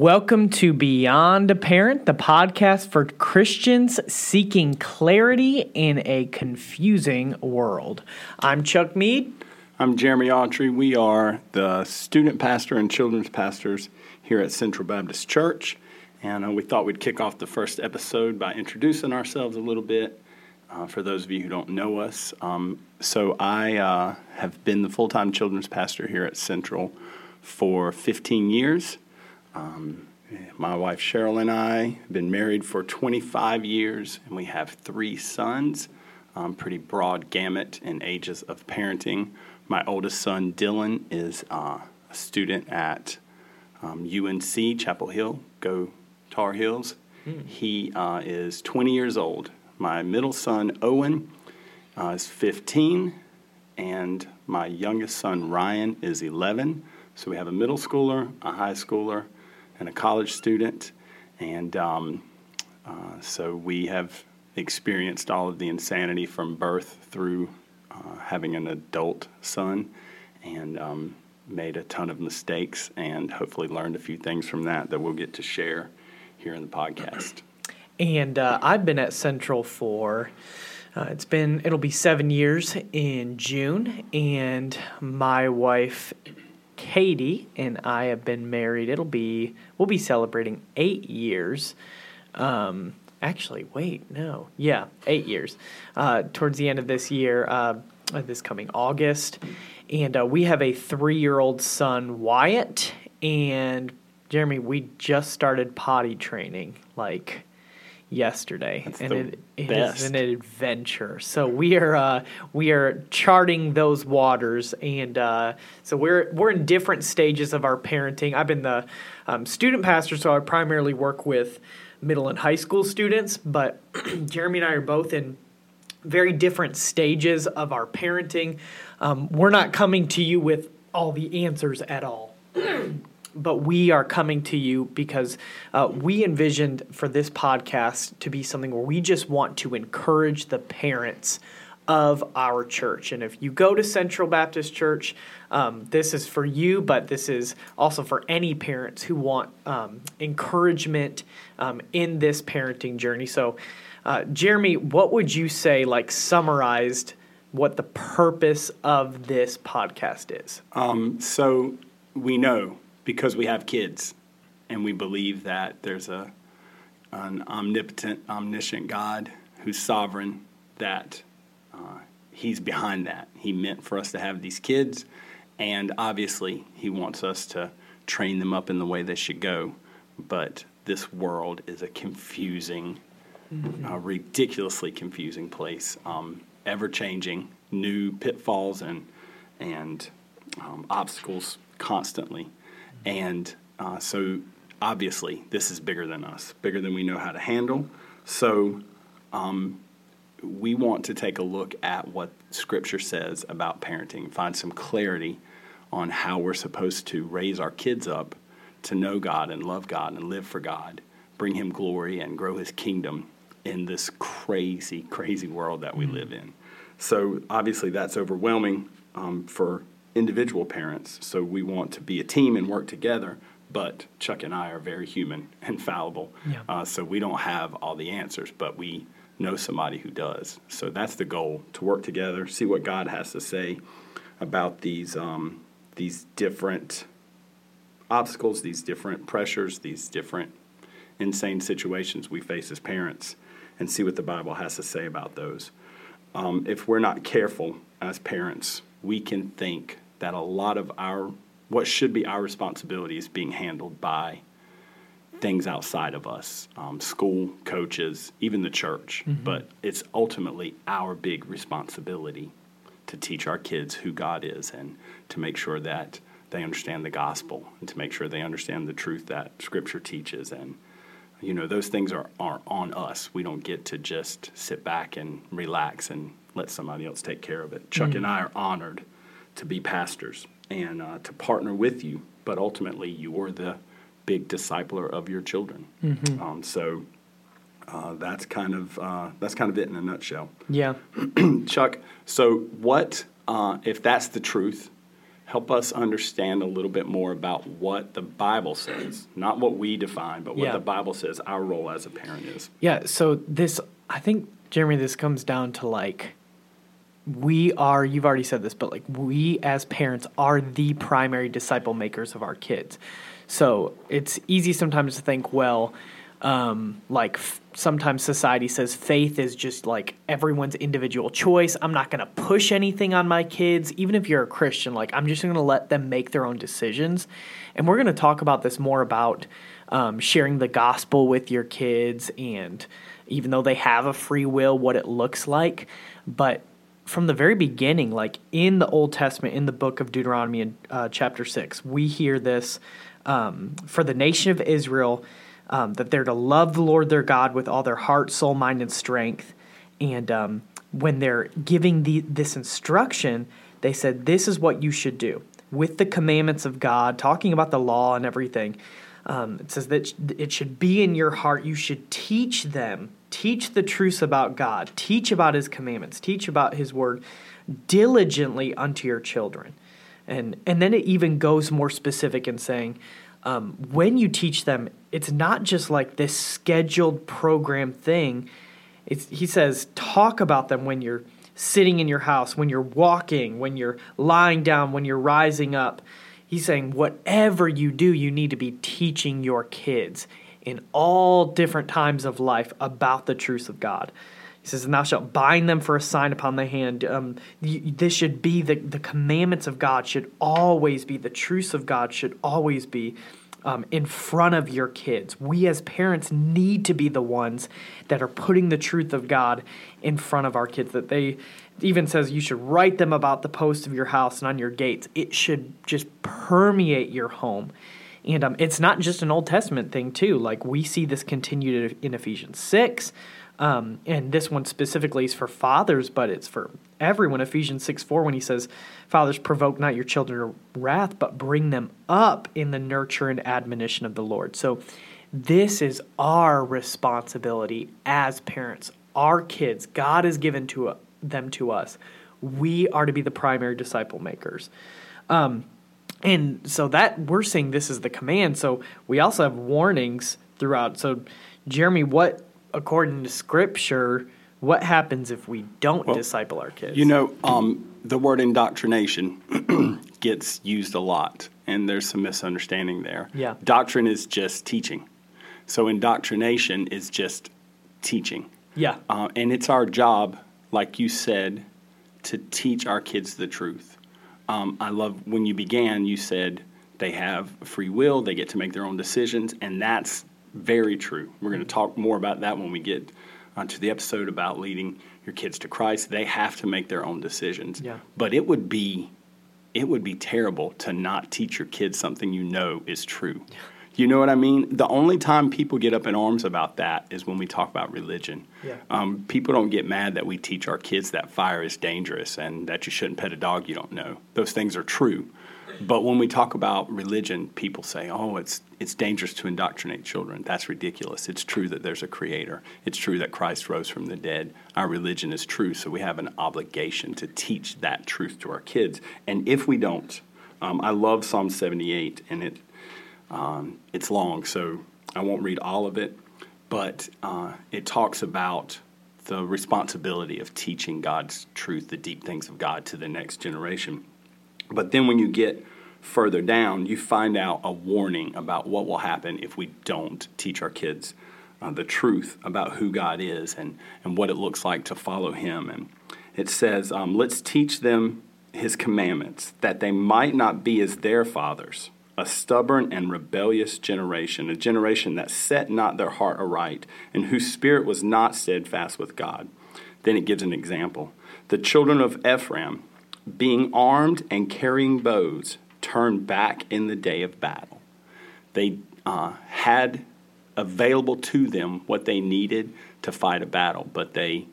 Welcome to Beyond a Parent, the podcast for Christians seeking clarity in a confusing world. I'm Chuck Meade. I'm Jeremy Autry. We are the student pastor and children's pastors here at Central Baptist Church. And uh, we thought we'd kick off the first episode by introducing ourselves a little bit uh, for those of you who don't know us. Um, so, I uh, have been the full time children's pastor here at Central for 15 years. Um, my wife Cheryl and I have been married for 25 years, and we have three sons. Um, pretty broad gamut in ages of parenting. My oldest son Dylan is uh, a student at um, UNC Chapel Hill. Go Tar Heels. Mm. He uh, is 20 years old. My middle son Owen uh, is 15, and my youngest son Ryan is 11. So we have a middle schooler, a high schooler, and a college student. And um, uh, so we have experienced all of the insanity from birth through uh, having an adult son and um, made a ton of mistakes and hopefully learned a few things from that that we'll get to share here in the podcast. And uh, I've been at Central for. Uh, it's been it'll be seven years in June, and my wife Katie and I have been married. It'll be we'll be celebrating eight years. Um, actually, wait, no, yeah, eight years. Uh, towards the end of this year, uh, this coming August, and uh, we have a three-year-old son, Wyatt, and Jeremy. We just started potty training, like yesterday, That's and it, it is an adventure. So we are uh, we are charting those waters, and uh, so we're we're in different stages of our parenting. I've been the um, student pastor, so I primarily work with middle and high school students, but Jeremy and I are both in very different stages of our parenting. Um, we're not coming to you with all the answers at all but we are coming to you because uh, we envisioned for this podcast to be something where we just want to encourage the parents of our church. And if you go to Central Baptist Church, um, this is for you, but this is also for any parents who want um, encouragement um, in this parenting journey. So, uh, Jeremy, what would you say, like summarized, what the purpose of this podcast is? Um, so, we know because we have kids and we believe that there's a an omnipotent, omniscient God who's sovereign, that uh, He's behind that. He meant for us to have these kids, and obviously, He wants us to train them up in the way they should go. But this world is a confusing, mm-hmm. uh, ridiculously confusing place, um, ever changing, new pitfalls and, and um, obstacles constantly. And uh, so obviously, this is bigger than us, bigger than we know how to handle. So um, we want to take a look at what Scripture says about parenting, find some clarity on how we're supposed to raise our kids up to know God and love God and live for God, bring Him glory and grow His kingdom in this crazy, crazy world that we mm-hmm. live in. So obviously, that's overwhelming um, for individual parents, so we want to be a team and work together. But Chuck and I are very human and fallible, yeah. uh, so we don't have all the answers, but we know somebody who does. So that's the goal: to work together, see what God has to say about these um, these different obstacles, these different pressures, these different insane situations we face as parents, and see what the Bible has to say about those. Um, if we're not careful as parents, we can think that a lot of our what should be our responsibility is being handled by things outside of us um, school coaches even the church. Mm-hmm. but it's ultimately our big responsibility to teach our kids who god is and to make sure that they understand the gospel and to make sure they understand the truth that scripture teaches. And you know those things are, are on us. We don't get to just sit back and relax and let somebody else take care of it chuck mm-hmm. and i are honored to be pastors and uh, to partner with you, but ultimately you're the big discipler of your children. Mm-hmm. Um, so uh, that's kind of uh, that's kind of it in a nutshell. Yeah, Chuck. So what uh, if that's the truth? help us understand a little bit more about what the Bible says, not what we define, but what Yeah. the Bible says our role as a parent is. Yeah, so this, I think, Jeremy, this comes down to like, we are, you've already said this, but like, we as parents are the primary disciple makers of our kids. So it's easy sometimes to think, well, um, like f- sometimes society says faith is just like everyone's individual choice. I'm not going to push anything on my kids, even if you're a Christian. Like I'm just going to let them make their own decisions. And we're going to talk about this more about um, sharing the gospel with your kids, and even though they have a free will, what it looks like. But from the very beginning, like in the Old Testament, in the book of Deuteronomy, in uh, chapter six, we hear this um, for the nation of Israel um, that they're to love the Lord their God with all their heart, soul, mind, and strength. And um, when they're giving the, this instruction, they said, This is what you should do with the commandments of God, talking about the law and everything. Um, it says that it should be in your heart. You should teach them, teach the truths about God, teach about His commandments, teach about His word diligently unto your children. And, and then it even goes more specific in saying, um, when you teach them, it's not just like this scheduled program thing. It's, he says, talk about them when you're sitting in your house, when you're walking, when you're lying down, when you're rising up. He's saying, whatever you do, you need to be teaching your kids in all different times of life about the truths of God. He says, and thou shalt bind them for a sign upon the hand. Um, this should be the, the commandments of God, should always be, the truths of God should always be um, in front of your kids. We as parents need to be the ones that are putting the truth of God in front of our kids. That they even says you should write them about the post of your house and on your gates. It should just permeate your home. And um, it's not just an Old Testament thing, too. Like we see this continued in Ephesians 6. Um, and this one specifically is for fathers, but it's for everyone. Ephesians 6 4, when he says, Fathers, provoke not your children to wrath, but bring them up in the nurture and admonition of the Lord. So, this is our responsibility as parents. Our kids, God has given to them to us. We are to be the primary disciple makers. Um, and so that we're saying this is the command. So we also have warnings throughout. So, Jeremy, what according to Scripture, what happens if we don't Well, disciple our kids? You know, um, the word indoctrination gets used a lot, and there's some misunderstanding there. Yeah. Doctrine is just teaching. So indoctrination is just teaching. yeah, Uh, and it's our job, like you said, to teach our kids the truth. Um, I love when you began, you said they have free will, they get to make their own decisions, and that's very true. We're going to talk more about that when we get onto the episode about leading your kids to Christ. They have to make their own decisions. Yeah. But it would be it would be terrible to not teach your kids something you know is true. You know what I mean? The only time people get up in arms about that is when we talk about religion. Yeah. Um, people don't get mad that we teach our kids that fire is dangerous and that you shouldn't pet a dog you don't know. Those things are true. But when we talk about religion, people say, "Oh, it's it's dangerous to indoctrinate children." That's ridiculous. It's true that there's a creator. It's true that Christ rose from the dead. Our religion is true, so we have an obligation to teach that truth to our kids. And if we don't, um, I love Psalm 78, and it um, it's long, so I won't read all of it, but uh, it talks about the responsibility of teaching God's truth, the deep things of God, to the next generation. But then when you get further down, you find out a warning about what will happen if we don't teach our kids uh, the truth about who God is and, and what it looks like to follow Him. And it says, um, Let's teach them His commandments, that they might not be as their fathers, a stubborn and rebellious generation, a generation that set not their heart aright, and whose spirit was not steadfast with God. Then it gives an example. The children of Ephraim, being armed and carrying bows, turned back in the day of battle. They uh, had available to them what they needed to fight a battle, but they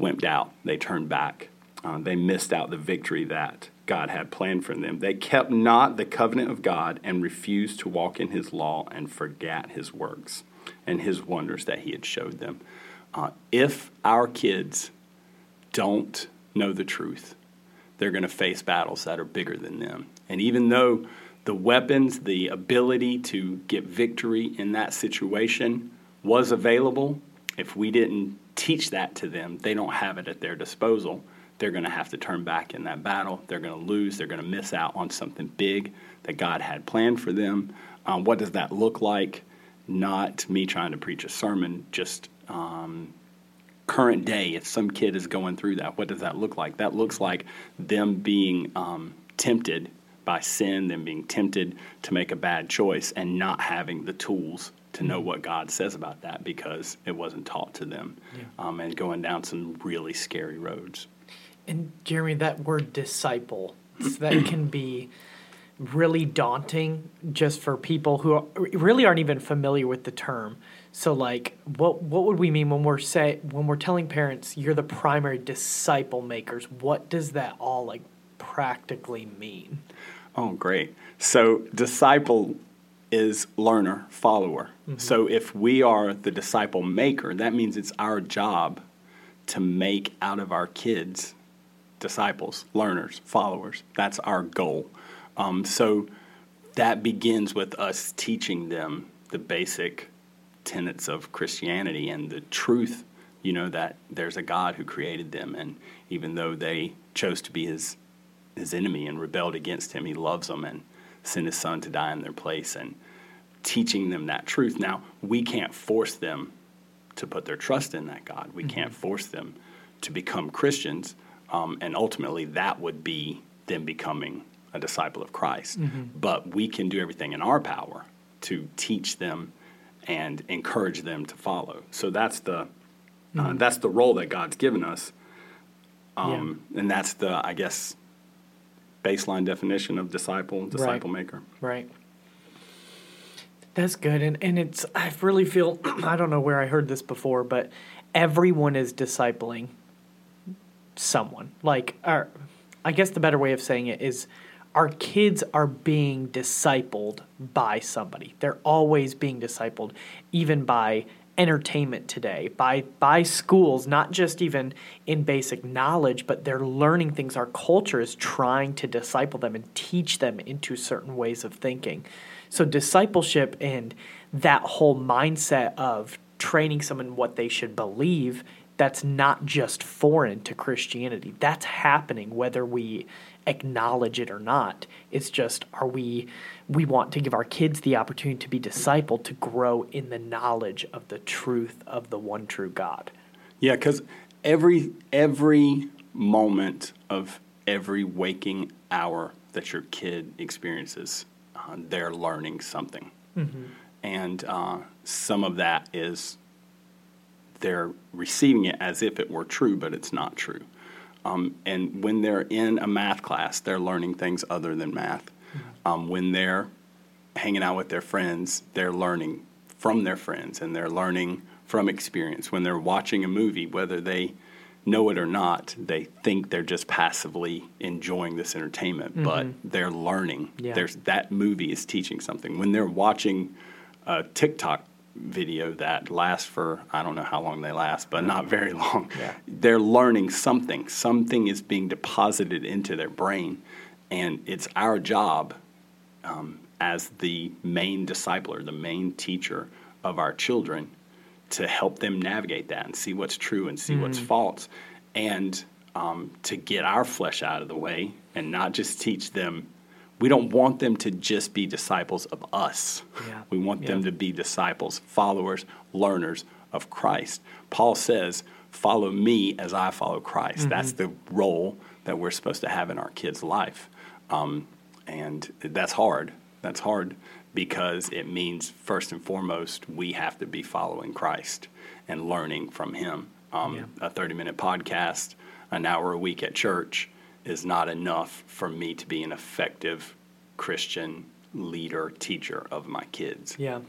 wimped out. They turned back. Uh, they missed out the victory that God had planned for them. They kept not the covenant of God and refused to walk in his law and forgot his works and his wonders that he had showed them. Uh, if our kids don't know the truth, they're going to face battles that are bigger than them. And even though the weapons, the ability to get victory in that situation was available, if we didn't teach that to them, they don't have it at their disposal. They're going to have to turn back in that battle. They're going to lose. They're going to miss out on something big that God had planned for them. Um, what does that look like? Not me trying to preach a sermon, just um, current day. If some kid is going through that, what does that look like? That looks like them being um, tempted by sin, them being tempted to make a bad choice, and not having the tools to know what God says about that because it wasn't taught to them, yeah. um, and going down some really scary roads. And Jeremy, that word disciple, that can be really daunting just for people who really aren't even familiar with the term. So like what what would we mean when we're say when we're telling parents you're the primary disciple makers? What does that all like practically mean? Oh, great. So disciple is learner, follower. Mm-hmm. So if we are the disciple maker, that means it's our job to make out of our kids disciples, learners, followers. That's our goal. Um, so that begins with us teaching them the basic tenets of Christianity and the truth, you know, that there's a God who created them. And even though they chose to be his, his enemy and rebelled against him, he loves them and sent his son to die in their place and teaching them that truth. Now, we can't force them to put their trust in that God. We mm-hmm. can't force them to become Christians. Um, and ultimately, that would be them becoming a disciple of Christ. Mm-hmm. But we can do everything in our power to teach them and encourage them to follow. So that's the uh, mm-hmm. uh, that's the role that God's given us, um, yeah. and that's the I guess baseline definition of disciple, disciple right. maker. Right. That's good, and and it's I really feel I don't know where I heard this before, but everyone is discipling someone. Like, our, I guess the better way of saying it is our kids are being discipled by somebody. They're always being discipled, even by entertainment today, by by schools, not just even in basic knowledge, but they're learning things. Our culture is trying to disciple them and teach them into certain ways of thinking. So discipleship and that whole mindset of training someone what they should believe that's not just foreign to Christianity. That's happening whether we acknowledge it or not. It's just are we we want to give our kids the opportunity to be discipled to grow in the knowledge of the truth of the one true God. Yeah, cuz every every moment of every waking hour that your kid experiences, they're learning something. Mm-hmm. And uh, some of that is they're receiving it as if it were true, but it's not true. Um, and when they're in a math class, they're learning things other than math. Mm-hmm. Um, when they're hanging out with their friends, they're learning from their friends and they're learning from experience. When they're watching a movie, whether they know it or not, they think they're just passively enjoying this entertainment, mm-hmm. but they're learning. Yeah. There's that movie is teaching something. When they're watching a TikTok video that lasts for I don't know how long they last, but not very long. Yeah. They're learning something. Something is being deposited into their brain, and it's our job um, as the main discipler, the main teacher of our children, to help them navigate that and see what's true and see mm. what's false, and um, to get our flesh out of the way and not just teach them we don't want them to just be disciples of us. Yeah. We want yeah. them to be disciples, followers, learners of Christ. Paul says, Follow me as I follow Christ. Mm-hmm. That's the role that we're supposed to have in our kids' life. Um, and that's hard. That's hard because it means, first and foremost, we have to be following Christ and learning from Him. Um, yeah. A 30 minute podcast, an hour a week at church is not enough for me to be an effective Christian leader, teacher of my kids. Yeah,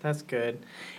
that's good.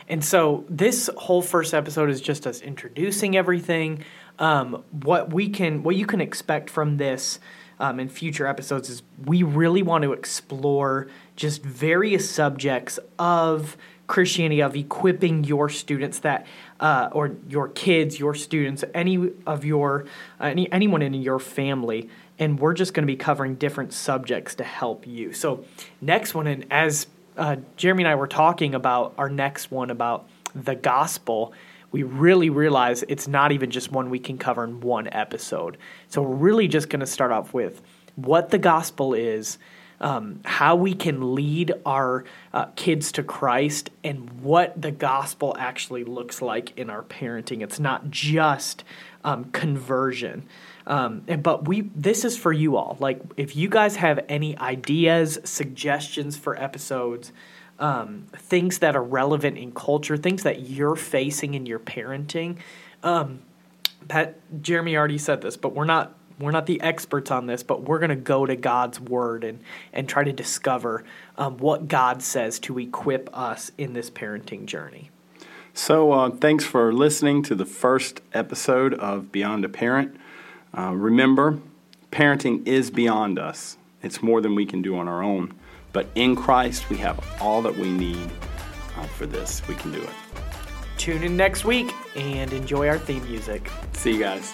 And so this whole first episode is just us introducing everything. Um, what we can, what you can expect from this um, in future episodes is we really want to explore just various subjects of Christianity, of equipping your students that uh, or your kids, your students, any of your uh, any anyone in your family and we're just going to be covering different subjects to help you. So, next one, and as uh, Jeremy and I were talking about our next one about the gospel, we really realize it's not even just one we can cover in one episode. So, we're really just going to start off with what the gospel is. Um, how we can lead our uh, kids to Christ and what the gospel actually looks like in our parenting. It's not just um, conversion. Um, and, but we this is for you all. Like if you guys have any ideas, suggestions for episodes, um, things that are relevant in culture, things that you're facing in your parenting. Um, Pat Jeremy already said this, but we're not we're not the experts on this, but we're going to go to God's word and and try to discover um, what God says to equip us in this parenting journey. So, uh, thanks for listening to the first episode of Beyond a Parent. Uh, remember, parenting is beyond us, it's more than we can do on our own. But in Christ, we have all that we need uh, for this. We can do it. Tune in next week and enjoy our theme music. See you guys.